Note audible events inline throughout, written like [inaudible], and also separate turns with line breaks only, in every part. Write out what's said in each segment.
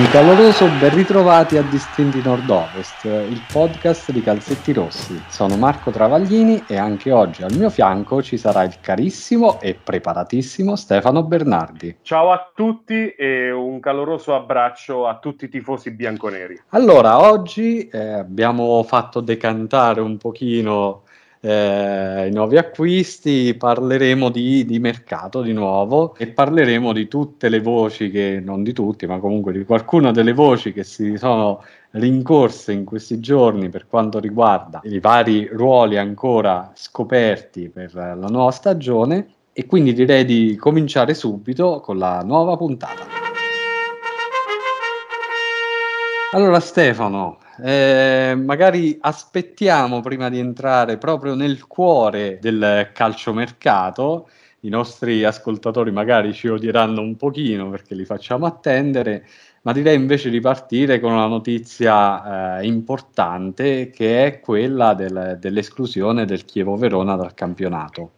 Un caloroso ben ritrovati a Distinti Nord-Ovest, il podcast di Calzetti Rossi. Sono Marco Travaglini e anche oggi al mio fianco ci sarà il carissimo e preparatissimo Stefano Bernardi.
Ciao a tutti e un caloroso abbraccio a tutti i tifosi bianconeri.
Allora, oggi eh, abbiamo fatto decantare un pochino eh, i nuovi acquisti, parleremo di, di, mercato di nuovo e parleremo di tutte le voci che, non di tutti, ma comunque di qualcuna delle voci che si sono rincorse in questi giorni per quanto riguarda i vari ruoli ancora scoperti per la nuova stagione e quindi direi di cominciare subito con la nuova puntata. Allora Stefano, eh, magari aspettiamo prima di entrare proprio nel cuore del calciomercato. I nostri ascoltatori magari ci odieranno un pochino perché li facciamo attendere, ma direi invece di partire con una notizia eh, importante che è quella del, dell'esclusione del Chievo Verona dal campionato.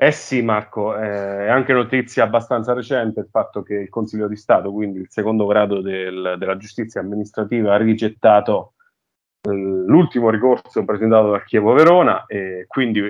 Eh sì, Marco, eh, è anche notizia abbastanza recente il fatto che il Consiglio di Stato, quindi il secondo grado del, della giustizia amministrativa, ha rigettato l'ultimo ricorso presentato dal Chievo Verona e quindi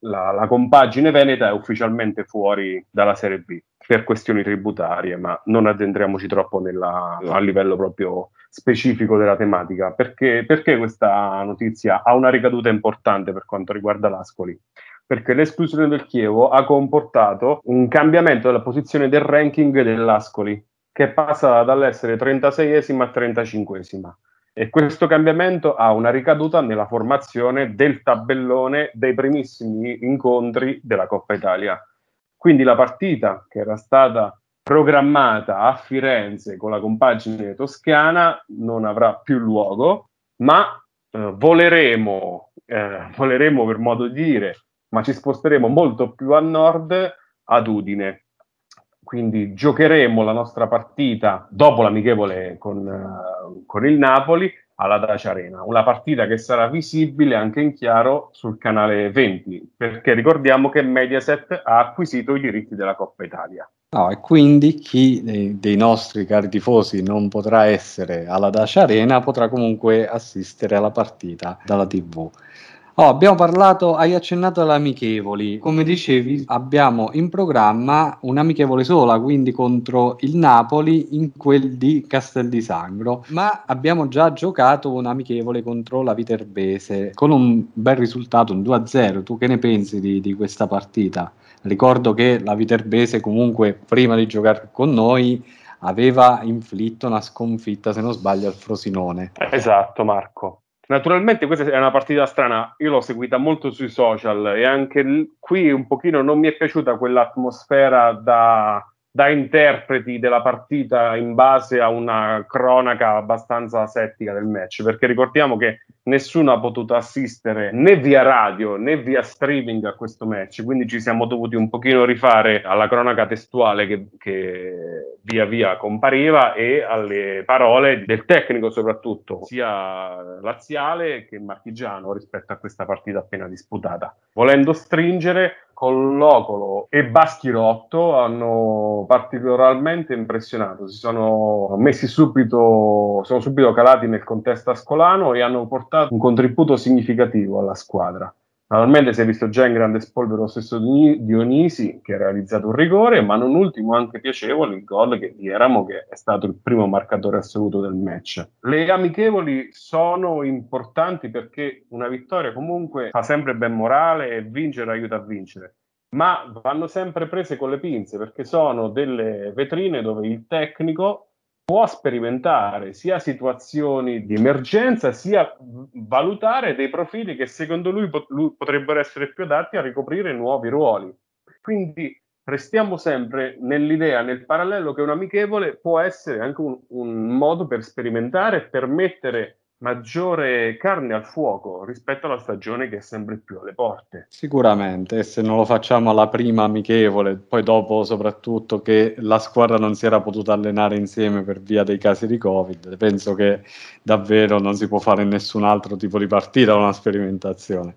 la, la, compagine veneta è ufficialmente fuori dalla Serie B per questioni tributarie, ma non addentriamoci troppo nella, a livello proprio specifico della tematica, perché, perché questa notizia ha una ricaduta importante per quanto riguarda l'Ascoli perché l'esclusione del Chievo ha comportato un cambiamento della posizione del ranking dell'Ascoli, che passa dall'essere 36esima a 35esima. E questo cambiamento ha una ricaduta nella formazione del tabellone dei primissimi incontri della Coppa Italia. Quindi la partita che era stata programmata a Firenze con la compagine toscana non avrà più luogo, ma eh, voleremo, eh, voleremo per modo di dire, ma ci sposteremo molto più a nord ad Udine quindi giocheremo la nostra partita dopo l'amichevole con, uh, con il Napoli alla Dacia Arena, una partita che sarà visibile anche in chiaro sul canale 20, perché ricordiamo che Mediaset ha acquisito i diritti della Coppa Italia.
No, e quindi chi dei, dei, nostri cari tifosi non potrà essere alla Dacia Arena potrà comunque assistere alla partita dalla TV. Oh, abbiamo parlato, hai accennato alle amichevoli. Come dicevi, abbiamo in programma un'amichevole sola, quindi contro il Napoli in quel di Castel di Sangro. Ma abbiamo già giocato un'amichevole contro la Viterbese con un bel risultato, un 2-0. Tu che ne pensi di, di questa partita? Ricordo che la Viterbese comunque prima di giocare con noi aveva inflitto una sconfitta, se non sbaglio, al Frosinone.
Esatto, Marco. Naturalmente questa è una partita strana, io l'ho seguita molto sui social e anche qui un pochino non mi è piaciuta quell'atmosfera da, da interpreti della partita in base a una cronaca abbastanza settica del match, perché ricordiamo che nessuno ha potuto assistere né via radio né via streaming a questo match, quindi ci siamo dovuti un pochino rifare alla cronaca testuale che, che via via compariva e alle parole del tecnico soprattutto, sia laziale che marchigiano rispetto a questa partita appena disputata. Volendo stringere, Collocolo e Baschirotto hanno particolarmente impressionato, si sono messi subito, sono subito calati nel contesto ascolano e hanno portato un contributo significativo alla squadra. Naturalmente si è visto già in grande spolvero lo stesso Dionisi che ha realizzato un rigore, ma non ultimo anche piacevole il gol di Eramo che è stato il primo marcatore assoluto del match. Le amichevoli sono importanti perché una vittoria comunque fa sempre ben morale e vincere aiuta a vincere, ma vanno sempre prese con le pinze perché sono delle vetrine dove il tecnico può sperimentare sia situazioni di emergenza, sia valutare dei profili che secondo lui, pot- lui potrebbero essere più adatti a ricoprire nuovi ruoli. Quindi restiamo sempre nell'idea, nel parallelo che un amichevole può essere anche un, un modo per sperimentare e permettere maggiore carne al fuoco rispetto alla stagione che è sempre più alle porte.
Sicuramente, se non lo facciamo alla prima amichevole, poi dopo soprattutto che la squadra non si era potuta allenare insieme per via dei casi di Covid, penso che davvero non si può fare nessun altro tipo di partita una sperimentazione.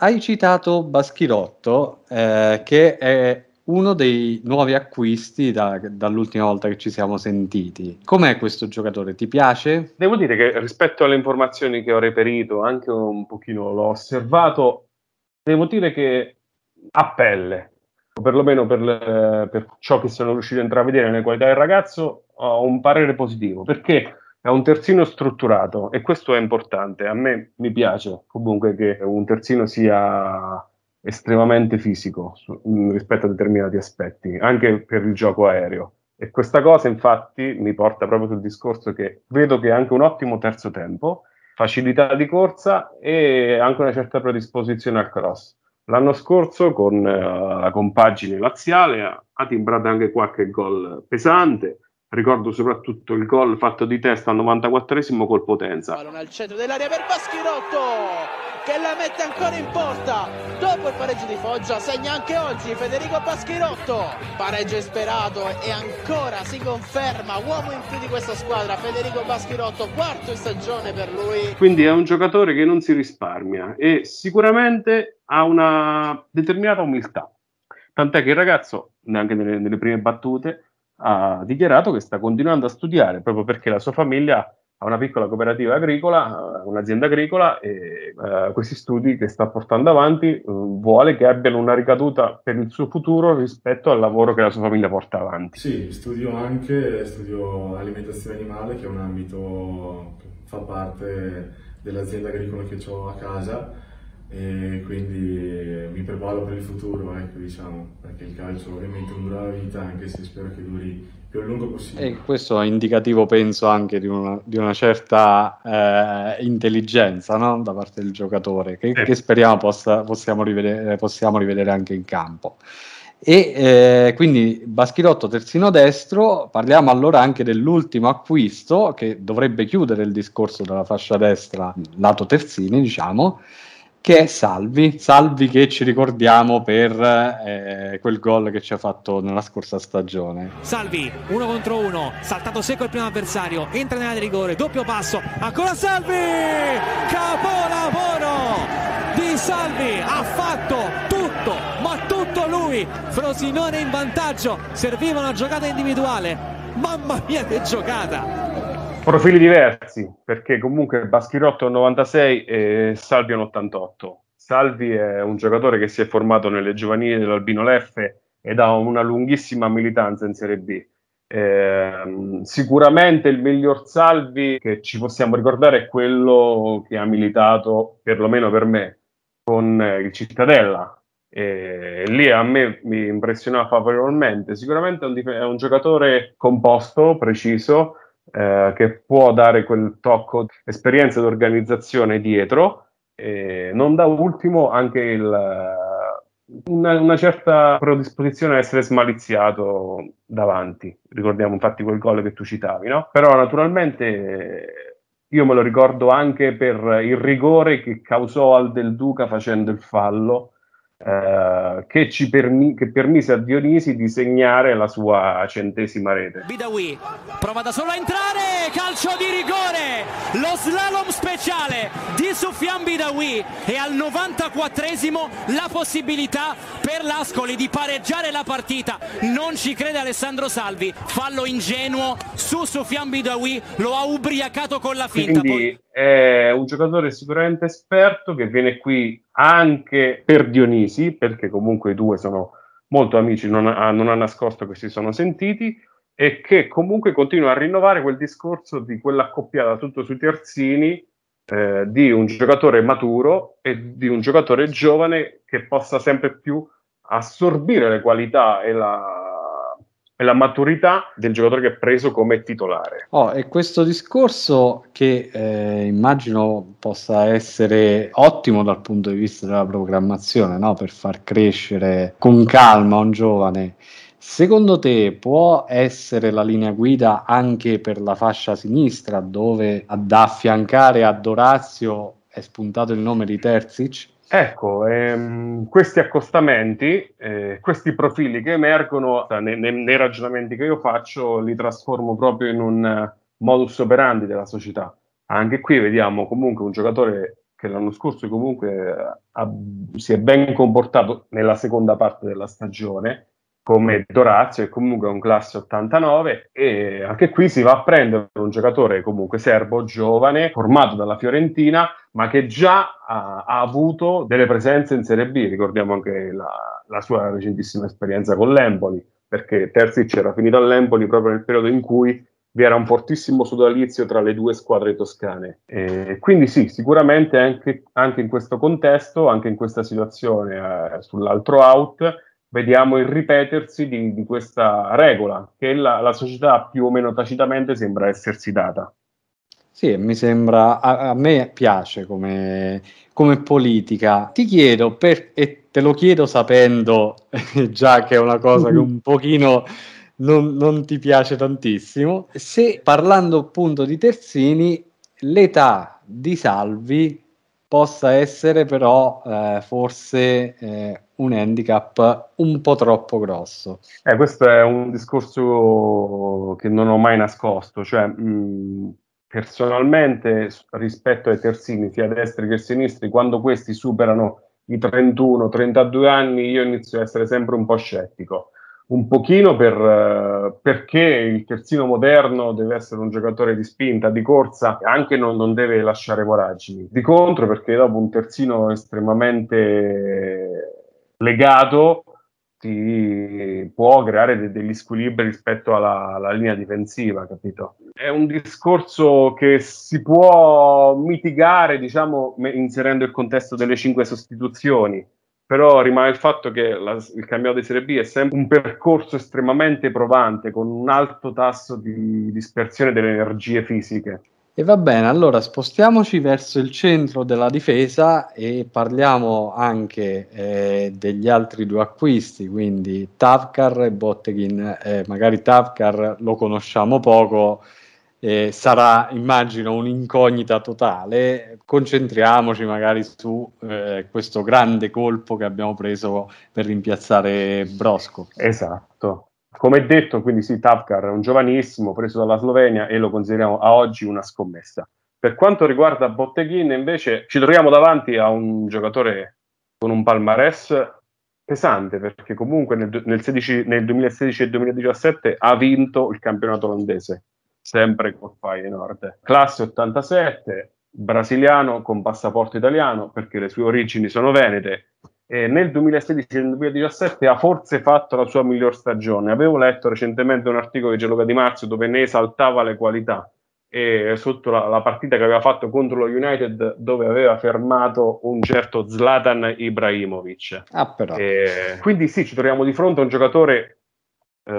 Hai citato Baschirotto, eh, che è uno dei nuovi acquisti da, dall'ultima volta che ci siamo sentiti. Com'è questo giocatore? Ti piace?
Devo dire che rispetto alle informazioni che ho reperito, anche un pochino l'ho osservato, devo dire che a pelle, perlomeno per, le, per ciò che sono riuscito a intravedere nelle qualità del ragazzo, ho un parere positivo, perché è un terzino strutturato e questo è importante. A me mi piace comunque che un terzino sia estremamente fisico su, rispetto a determinati aspetti, anche per il gioco aereo. E questa cosa infatti mi porta proprio sul discorso che vedo che è anche un ottimo terzo tempo, facilità di corsa e anche una certa predisposizione al cross. L'anno scorso con uh, la compagine laziale ha, ha timbrato anche qualche gol pesante, Ricordo soprattutto il gol fatto di testa al 94esimo col Potenza.
Pallone al centro dell'area per Baschirotto che la mette ancora in porta. Dopo il pareggio di Foggia segna anche oggi Federico Baschirotto. Pareggio sperato e ancora si conferma uomo in più di questa squadra Federico Baschirotto, quarto in stagione per lui.
Quindi è un giocatore che non si risparmia e sicuramente ha una determinata umiltà. Tant'è che il ragazzo, anche nelle, nelle prime battute, ha dichiarato che sta continuando a studiare proprio perché la sua famiglia ha una piccola cooperativa agricola, un'azienda agricola e uh, questi studi che sta portando avanti uh, vuole che abbiano una ricaduta per il suo futuro rispetto al lavoro che la sua famiglia porta avanti.
Sì, studio anche, studio alimentazione animale che è un ambito che fa parte dell'azienda agricola che ho a casa e quindi mi preparo per il futuro, ecco, diciamo, perché il calcio ovviamente non dura la vita, anche se spero che duri più a lungo possibile.
E questo è indicativo, penso, anche di una, di una certa eh, intelligenza no? da parte del giocatore, che, eh. che speriamo possa, possiamo, rivedere, possiamo rivedere anche in campo. E eh, quindi Baschirotto terzino destro, parliamo allora anche dell'ultimo acquisto che dovrebbe chiudere il discorso della fascia destra lato terzini, diciamo, che è Salvi, Salvi che ci ricordiamo per eh, quel gol che ci ha fatto nella scorsa stagione.
Salvi, uno contro uno, saltato secco il primo avversario, entra nella rigore, doppio passo, ancora Salvi, capolavoro di Salvi, ha fatto tutto, ma tutto lui, Frosinone in vantaggio, serviva una giocata individuale, mamma mia che giocata!
Profili diversi, perché comunque Baschirotto è un 96 e Salvi è un 88. Salvi è un giocatore che si è formato nelle giovanili dell'Albino Leffe ed ha una lunghissima militanza in Serie B. Eh, sicuramente il miglior Salvi che ci possiamo ricordare è quello che ha militato, perlomeno per me, con eh, il Cittadella. E lì a me mi impressionava favorevolmente. Sicuramente è un, dif- è un giocatore composto, preciso, eh, che può dare quel tocco di esperienza d'organizzazione dietro. E non da ultimo anche il, una, una, certa predisposizione a essere smaliziato davanti. Ricordiamo infatti quel gol che tu citavi, no? Però naturalmente io me lo ricordo anche per il rigore che causò al Del Duca facendo il fallo eh, che, ci permi- che permise a Dionisi di segnare la sua centesima rete.
Bidawi prova da solo a entrare, calcio di rigore, lo slalom speciale di Sufjan Bidawi e al 94esimo la possibilità per l'Ascoli di pareggiare la partita. Non ci crede Alessandro Salvi, fallo ingenuo su Sufjan Bidawi, lo ha ubriacato con la finta.
Quindi è un giocatore sicuramente esperto che viene qui anche per Dionisi, perché comunque i due sono molto amici, non ha, non ha nascosto che si sono sentiti, e che comunque continua a rinnovare quel discorso di quell'accoppiata tutto sui terzini eh, di un giocatore maturo e di un giocatore giovane che possa sempre più assorbire le qualità e la, la maturità del giocatore che è preso come titolare.
Oh, e questo discorso che eh, immagino possa essere ottimo dal punto di vista della programmazione, no? per far crescere con calma un giovane. Secondo te può essere la linea guida anche per la fascia sinistra dove ad affiancare a Dorazio è spuntato il nome di Terzic?
Ecco, ehm, questi accostamenti, eh, questi profili che emergono nei, nei, nei, ragionamenti che io faccio, li trasformo proprio in un modus operandi della società. Anche qui vediamo comunque un giocatore che l'anno scorso comunque ha, si è ben comportato nella seconda parte della stagione, come Dorazio, che comunque è un classe 89, e anche qui si va a prendere un giocatore comunque serbo, giovane, formato dalla Fiorentina, ma che già ha, ha avuto delle presenze in Serie B. Ricordiamo anche la, la sua recentissima esperienza con l'Empoli, perché Terzic era finito all'Empoli proprio nel periodo in cui vi era un fortissimo sodalizio tra le due squadre toscane. E quindi sì, sicuramente anche, anche, in questo contesto, anche in questa situazione eh, sull'altro out, vediamo il ripetersi di, di questa regola che la, la, società più o meno tacitamente sembra essersi data.
Sì, mi sembra, a, a me piace come, come, politica. Ti chiedo, per, e te lo chiedo sapendo [laughs] già che è una cosa che un [laughs] pochino non, non ti piace tantissimo, se parlando appunto di terzini, l'età di Salvi possa essere però eh, forse eh, un handicap un po' troppo grosso.
Eh, questo è un discorso che non ho mai nascosto, cioè mh, personalmente rispetto ai terzini sia destri che sinistri, quando questi superano i 31-32 anni io inizio a essere sempre un po' scettico un pochino per, perché il terzino moderno deve essere un giocatore di spinta, di corsa, anche non, non, deve lasciare voragini. Di contro, perché dopo un terzino estremamente legato ti può creare de- degli squilibri rispetto alla, alla, linea difensiva, capito? È un discorso che si può mitigare, diciamo, inserendo il contesto delle cinque sostituzioni però rimane il fatto che la, il campionato di Serie B è sempre un percorso estremamente provante, con un alto tasso di dispersione delle energie fisiche.
E va bene, allora spostiamoci verso il centro della difesa e parliamo anche eh, degli altri due acquisti, quindi Tavkar e Botteghin. Eh, magari Tavkar lo conosciamo poco, eh, sarà immagino un'incognita totale. Concentriamoci magari su eh, questo grande colpo che abbiamo preso per rimpiazzare Brosco.
Esatto. Come detto, quindi sì, Tavkar è un giovanissimo preso dalla Slovenia e lo consideriamo a oggi una scommessa. Per quanto riguarda Botteghin, invece, ci troviamo davanti a un giocatore con un palmarès pesante perché comunque nel, nel, 16, nel 2016 e 2017 ha vinto il campionato olandese sempre col Feyenoord. Classe 87, brasiliano con passaporto italiano perché le sue origini sono venete. E nel 2016 e nel 2017 ha forse fatto la sua miglior stagione. Avevo letto recentemente un articolo di Geloga Di Marzio dove ne esaltava le qualità e sotto la, la, partita che aveva fatto contro lo United dove aveva fermato un certo Zlatan Ibrahimovic.
Ah,
quindi sì, ci troviamo di fronte a un giocatore eh,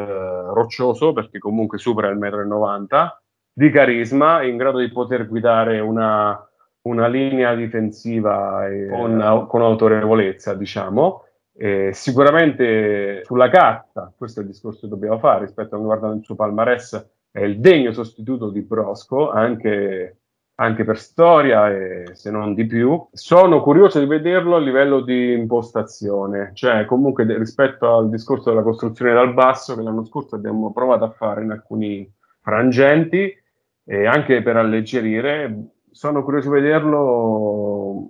roccioso, perché comunque supera il metro e 90, di carisma, in grado di poter guidare una, una linea difensiva con, con, autorevolezza, diciamo. Eh, sicuramente sulla carta, questo è il discorso che dobbiamo fare rispetto a guardando il suo palmarès, è il degno sostituto di Brosco, anche anche per storia e se non di più. Sono curioso di vederlo a livello di impostazione, cioè comunque de- rispetto al discorso della costruzione dal basso che l'anno scorso abbiamo provato a fare in alcuni frangenti e anche per alleggerire, sono curioso di vederlo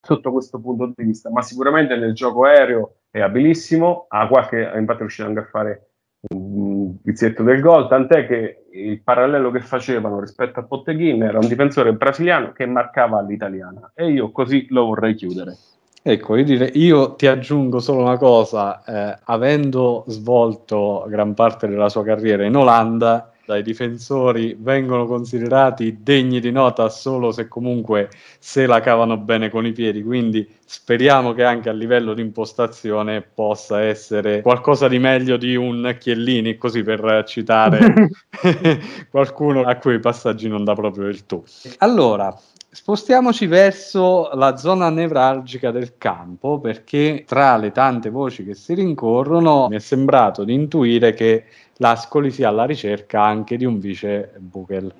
sotto questo punto di vista, ma sicuramente nel gioco aereo è abilissimo, ha qualche, infatti è riuscito anche a fare un pizzetto del gol, tant'è che il parallelo che facevano rispetto a Potteghin era un difensore brasiliano che marcava all'italiana e io così lo vorrei chiudere.
Ecco, io, direi, io ti aggiungo solo una cosa, eh, avendo svolto gran parte della sua carriera in Olanda, dai difensori vengono considerati degni di nota solo se comunque se la cavano bene con i piedi, quindi speriamo che anche a livello di impostazione possa essere qualcosa di meglio di un Chiellini, così per citare [laughs] [laughs] qualcuno a cui i passaggi non dà proprio il tu. Allora, Spostiamoci verso la zona nevralgica del campo perché tra le tante voci che si rincorrono mi è sembrato di intuire che l'Ascoli sia alla ricerca anche di un vice Buchel,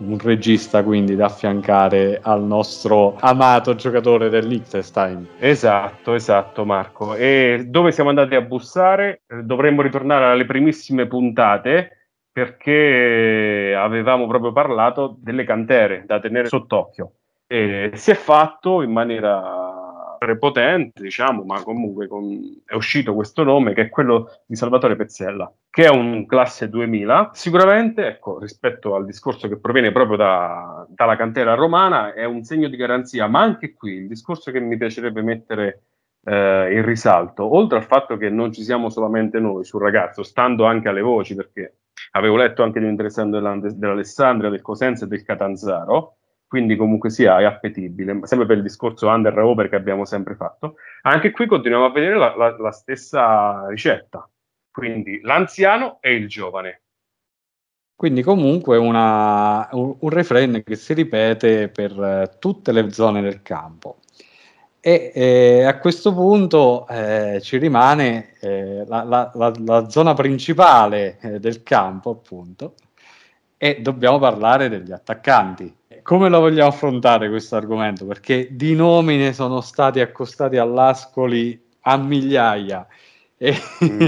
un regista quindi da affiancare al nostro amato giocatore del Liechtenstein.
Esatto, esatto Marco. E dove siamo andati a bussare? Dovremmo ritornare alle primissime puntate perché avevamo proprio parlato delle cantere da tenere sott'occhio. E si è fatto in maniera prepotente, diciamo, ma comunque con, è uscito questo nome che è quello di Salvatore Pezzella, che è un classe 2000. Sicuramente, ecco, rispetto al discorso che proviene proprio da, dalla cantera romana, è un segno di garanzia, ma anche qui il discorso che mi piacerebbe mettere eh, in risalto, oltre al fatto che non ci siamo solamente noi sul ragazzo, stando anche alle voci, perché avevo letto anche di un interessante dell'Alessandria, del Cosenza e del Catanzaro, quindi comunque sia è appetibile, sempre per il discorso under over che abbiamo sempre fatto. Anche qui continuiamo a vedere la, la, la stessa ricetta, quindi l'anziano e il giovane.
Quindi comunque una, un, un refrain che si ripete per eh, tutte le zone del campo. E eh, a questo punto eh, ci rimane eh, la, la, la, la, zona principale eh, del campo, appunto, e dobbiamo parlare degli attaccanti. Come lo vogliamo affrontare questo argomento? Perché di nomi ne sono stati accostati all'Ascoli a migliaia e mm.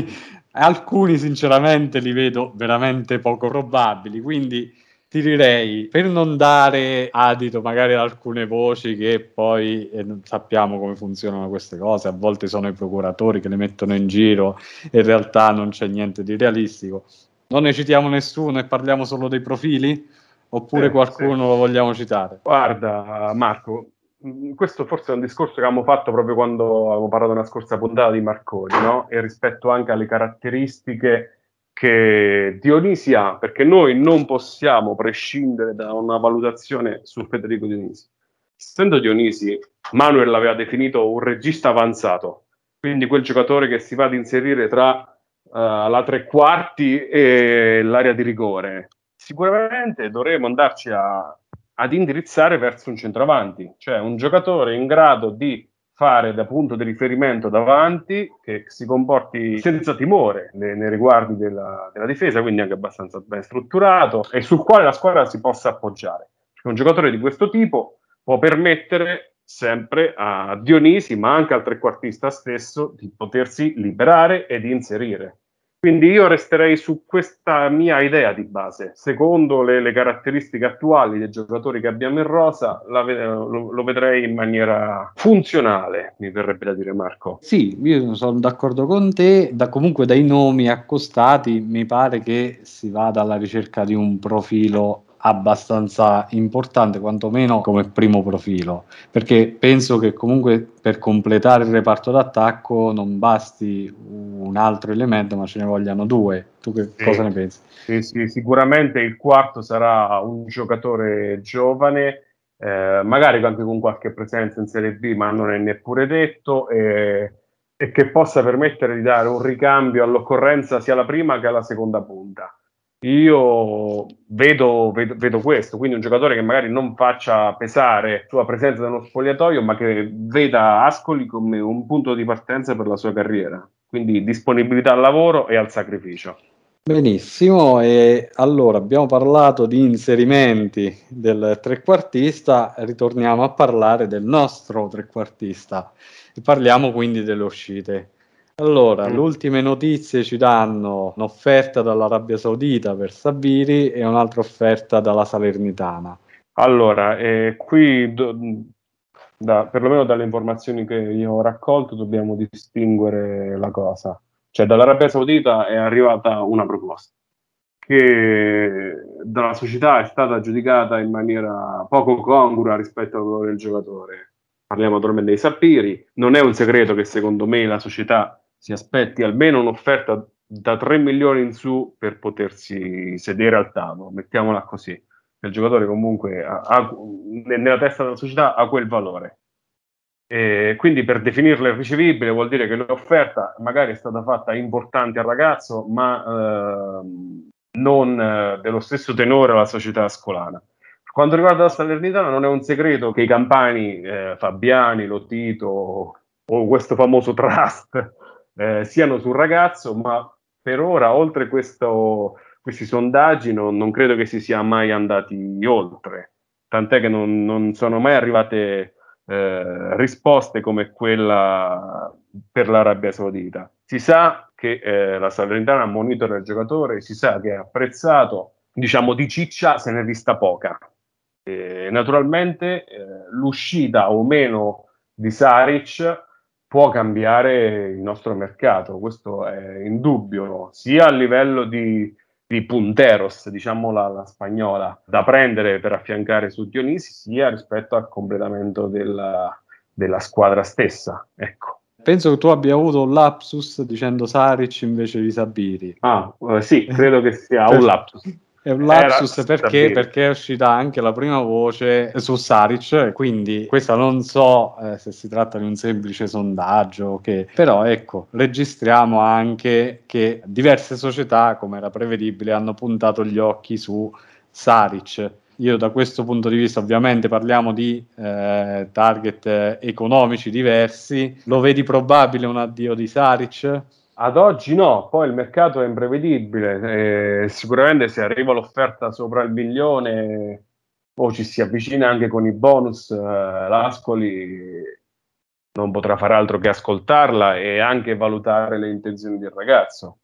[laughs] alcuni sinceramente li vedo veramente poco probabili, quindi ti direi, per non dare adito magari ad alcune voci che poi eh, sappiamo come funzionano queste cose, a volte sono i procuratori che le mettono in giro e in realtà non c'è niente di realistico. Non ne citiamo nessuno e parliamo solo dei profili? Oppure eh, qualcuno sì. lo vogliamo citare?
Guarda, Marco, mm, questo forse è un discorso che abbiamo fatto proprio quando avevamo parlato nella scorsa puntata di Marconi, no? E rispetto anche alle caratteristiche che Dionisi ha, perché noi non possiamo prescindere da una valutazione su Federico Dionisi. Essendo Dionisi, Manuel l'aveva definito un regista avanzato, quindi quel giocatore che si va ad inserire tra uh, la tre quarti e l'area di rigore. Sicuramente dovremo andarci a, ad indirizzare verso un centravanti, cioè un giocatore in grado di fare da punto di riferimento davanti che si comporti senza timore nei, nei riguardi della, della, difesa, quindi anche abbastanza ben strutturato e sul quale la squadra si possa appoggiare. Un giocatore di questo tipo può permettere sempre a Dionisi, ma anche al trequartista stesso, di potersi liberare e di inserire. Quindi io resterei su questa mia idea di base. Secondo le, le caratteristiche attuali dei giocatori che abbiamo in rosa, la, lo, lo, vedrei in maniera funzionale, mi verrebbe da dire Marco.
Sì, io sono d'accordo con te. Da, comunque dai nomi accostati mi pare che si vada alla ricerca di un profilo abbastanza importante, quantomeno come primo profilo, perché penso che comunque per completare il reparto d'attacco non basti un altro elemento, ma ce ne vogliano due. Tu che sì. cosa ne pensi?
Sì, sì, sicuramente il quarto sarà un giocatore giovane, eh, magari anche con qualche presenza in Serie B, ma non è neppure detto. E, e che possa permettere di dare un ricambio all'occorrenza sia alla prima che alla seconda punta io vedo, vedo, vedo, questo, quindi un giocatore che magari non faccia pesare la sua presenza nello spogliatoio, ma che veda Ascoli come un punto di partenza per la sua carriera. Quindi disponibilità al lavoro e al sacrificio.
Benissimo, e allora abbiamo parlato di inserimenti del trequartista, ritorniamo a parlare del nostro trequartista e parliamo quindi delle uscite. Allora, mm. le ultime notizie ci danno un'offerta dall'Arabia Saudita per Sabiri e un'altra offerta dalla Salernitana.
Allora, eh, qui do, da, perlomeno dalle informazioni che io ho raccolto dobbiamo distinguere la cosa. Cioè dall'Arabia Saudita è arrivata una proposta che dalla società è stata giudicata in maniera poco congrua rispetto al valore del giocatore. Parliamo naturalmente dei Sapiri, non è un segreto che secondo me la società si aspetti almeno un'offerta da 3 milioni in su per potersi sedere al tavolo, mettiamola così. Il giocatore comunque ha, ha, nella testa della società ha quel valore. E quindi per definirla ricevibile vuol dire che l'offerta magari è stata fatta importante al ragazzo, ma eh, non eh, dello stesso tenore alla società ascolana. Per quanto riguarda la Salernitana, non è un segreto che i campani, eh, Fabiani, Lotito o questo famoso trust eh, siano sul ragazzo, ma per ora, oltre questo, questi sondaggi, non, non, credo che si sia mai andati oltre. Tant'è che non, non sono mai arrivate eh, risposte come quella per l'Arabia Saudita. Si sa che eh, la Salernitana monitora il giocatore, si sa che è apprezzato, diciamo di ciccia se ne è vista poca. E, naturalmente eh, l'uscita o meno di Saric può cambiare il nostro mercato, questo è indubbio, sia a livello di, di punteros, diciamo la, la, spagnola, da prendere per affiancare su Dionisi, sia rispetto al completamento della, della squadra stessa. Ecco.
Penso che tu abbia avuto un lapsus dicendo Saric invece di Sabiri.
Ah, eh, sì, credo che sia un [laughs] lapsus.
È un lapsus perché, perché, è uscita anche la prima voce su Saric, quindi questa non so eh, se si tratta di un semplice sondaggio, che, però ecco, registriamo anche che diverse società, come era prevedibile, hanno puntato gli occhi su Saric. Io da questo punto di vista ovviamente parliamo di eh, target economici diversi. Lo vedi probabile un addio di Saric?
Ad oggi no, poi il mercato è imprevedibile, eh, sicuramente se arriva l'offerta sopra il milione o ci si avvicina anche con i bonus, eh, l'Ascoli non potrà fare altro che ascoltarla e anche valutare le intenzioni del ragazzo.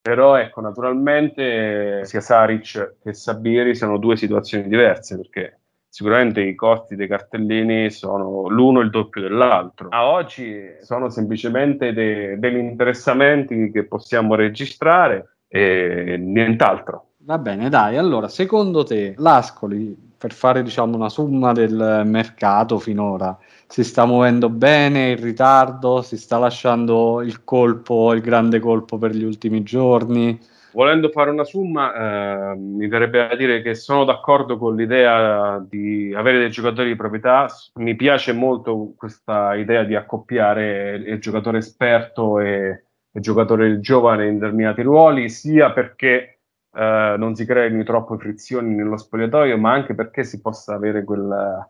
Però ecco, naturalmente sia Saric che Sabiri sono due situazioni diverse perché sicuramente i costi dei cartellini sono l'uno il doppio dell'altro. A oggi sono semplicemente de- degli interessamenti che possiamo registrare e nient'altro.
Va bene, dai, allora secondo te l'Ascoli, per fare diciamo una somma del mercato finora, si sta muovendo bene, in ritardo, si sta lasciando il colpo, il grande colpo per gli ultimi giorni?
Volendo fare una somma, eh, mi verrebbe a dire che sono d'accordo con l'idea di avere dei giocatori di proprietà. Mi piace molto questa idea di accoppiare il giocatore esperto e il giocatore giovane in determinati ruoli, sia perché eh, non si creino troppe frizioni nello spogliatoio, ma anche perché si possa avere quel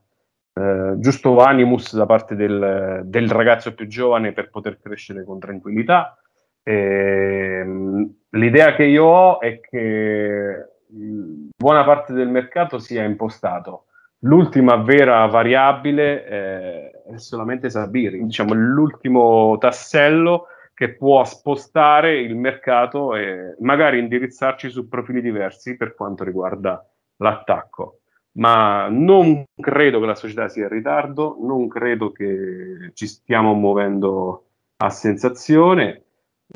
eh, giusto animus da parte del, del ragazzo più giovane per poter crescere con tranquillità. Ehm, l'idea che io ho è che buona parte del mercato sia impostato. L'ultima vera variabile eh, è solamente Sabiri, diciamo l'ultimo tassello che può spostare il mercato e magari indirizzarci su profili diversi per quanto riguarda l'attacco. Ma non credo che la società sia in ritardo, non credo che ci stiamo muovendo a sensazione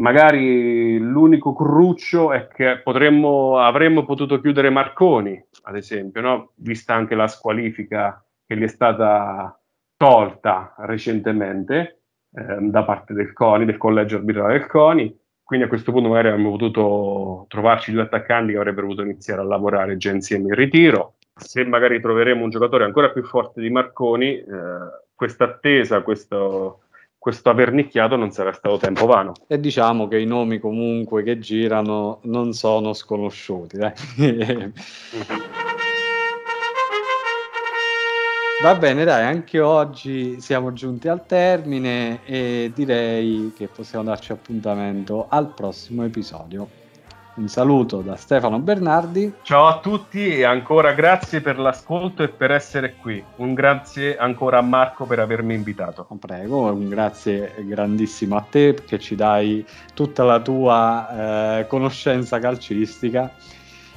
magari l'unico cruccio è che potremmo, avremmo potuto chiudere Marconi, ad esempio, no? vista anche la squalifica che gli è stata tolta recentemente eh, da parte del CONI, del collegio arbitrale del CONI. Quindi a questo punto magari avremmo potuto trovarci due attaccanti che avrebbero potuto iniziare a lavorare già insieme in ritiro. Se magari troveremo un giocatore ancora più forte di Marconi, eh, questa attesa, questo, questo avernicchiato non sarà stato tempo vano.
E diciamo che i nomi comunque che girano non sono sconosciuti. [laughs] Va bene, dai, anche oggi siamo giunti al termine e direi che possiamo darci appuntamento al prossimo episodio. Un saluto da Stefano Bernardi.
Ciao a tutti e ancora grazie per l'ascolto e per essere qui. Un grazie ancora a Marco per avermi invitato.
Prego, un grazie grandissimo a te che ci dai tutta la tua eh, conoscenza calcistica.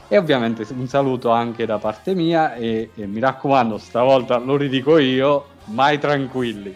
E ovviamente un saluto anche da parte mia e, e mi raccomando, stavolta lo ridico io, mai tranquilli.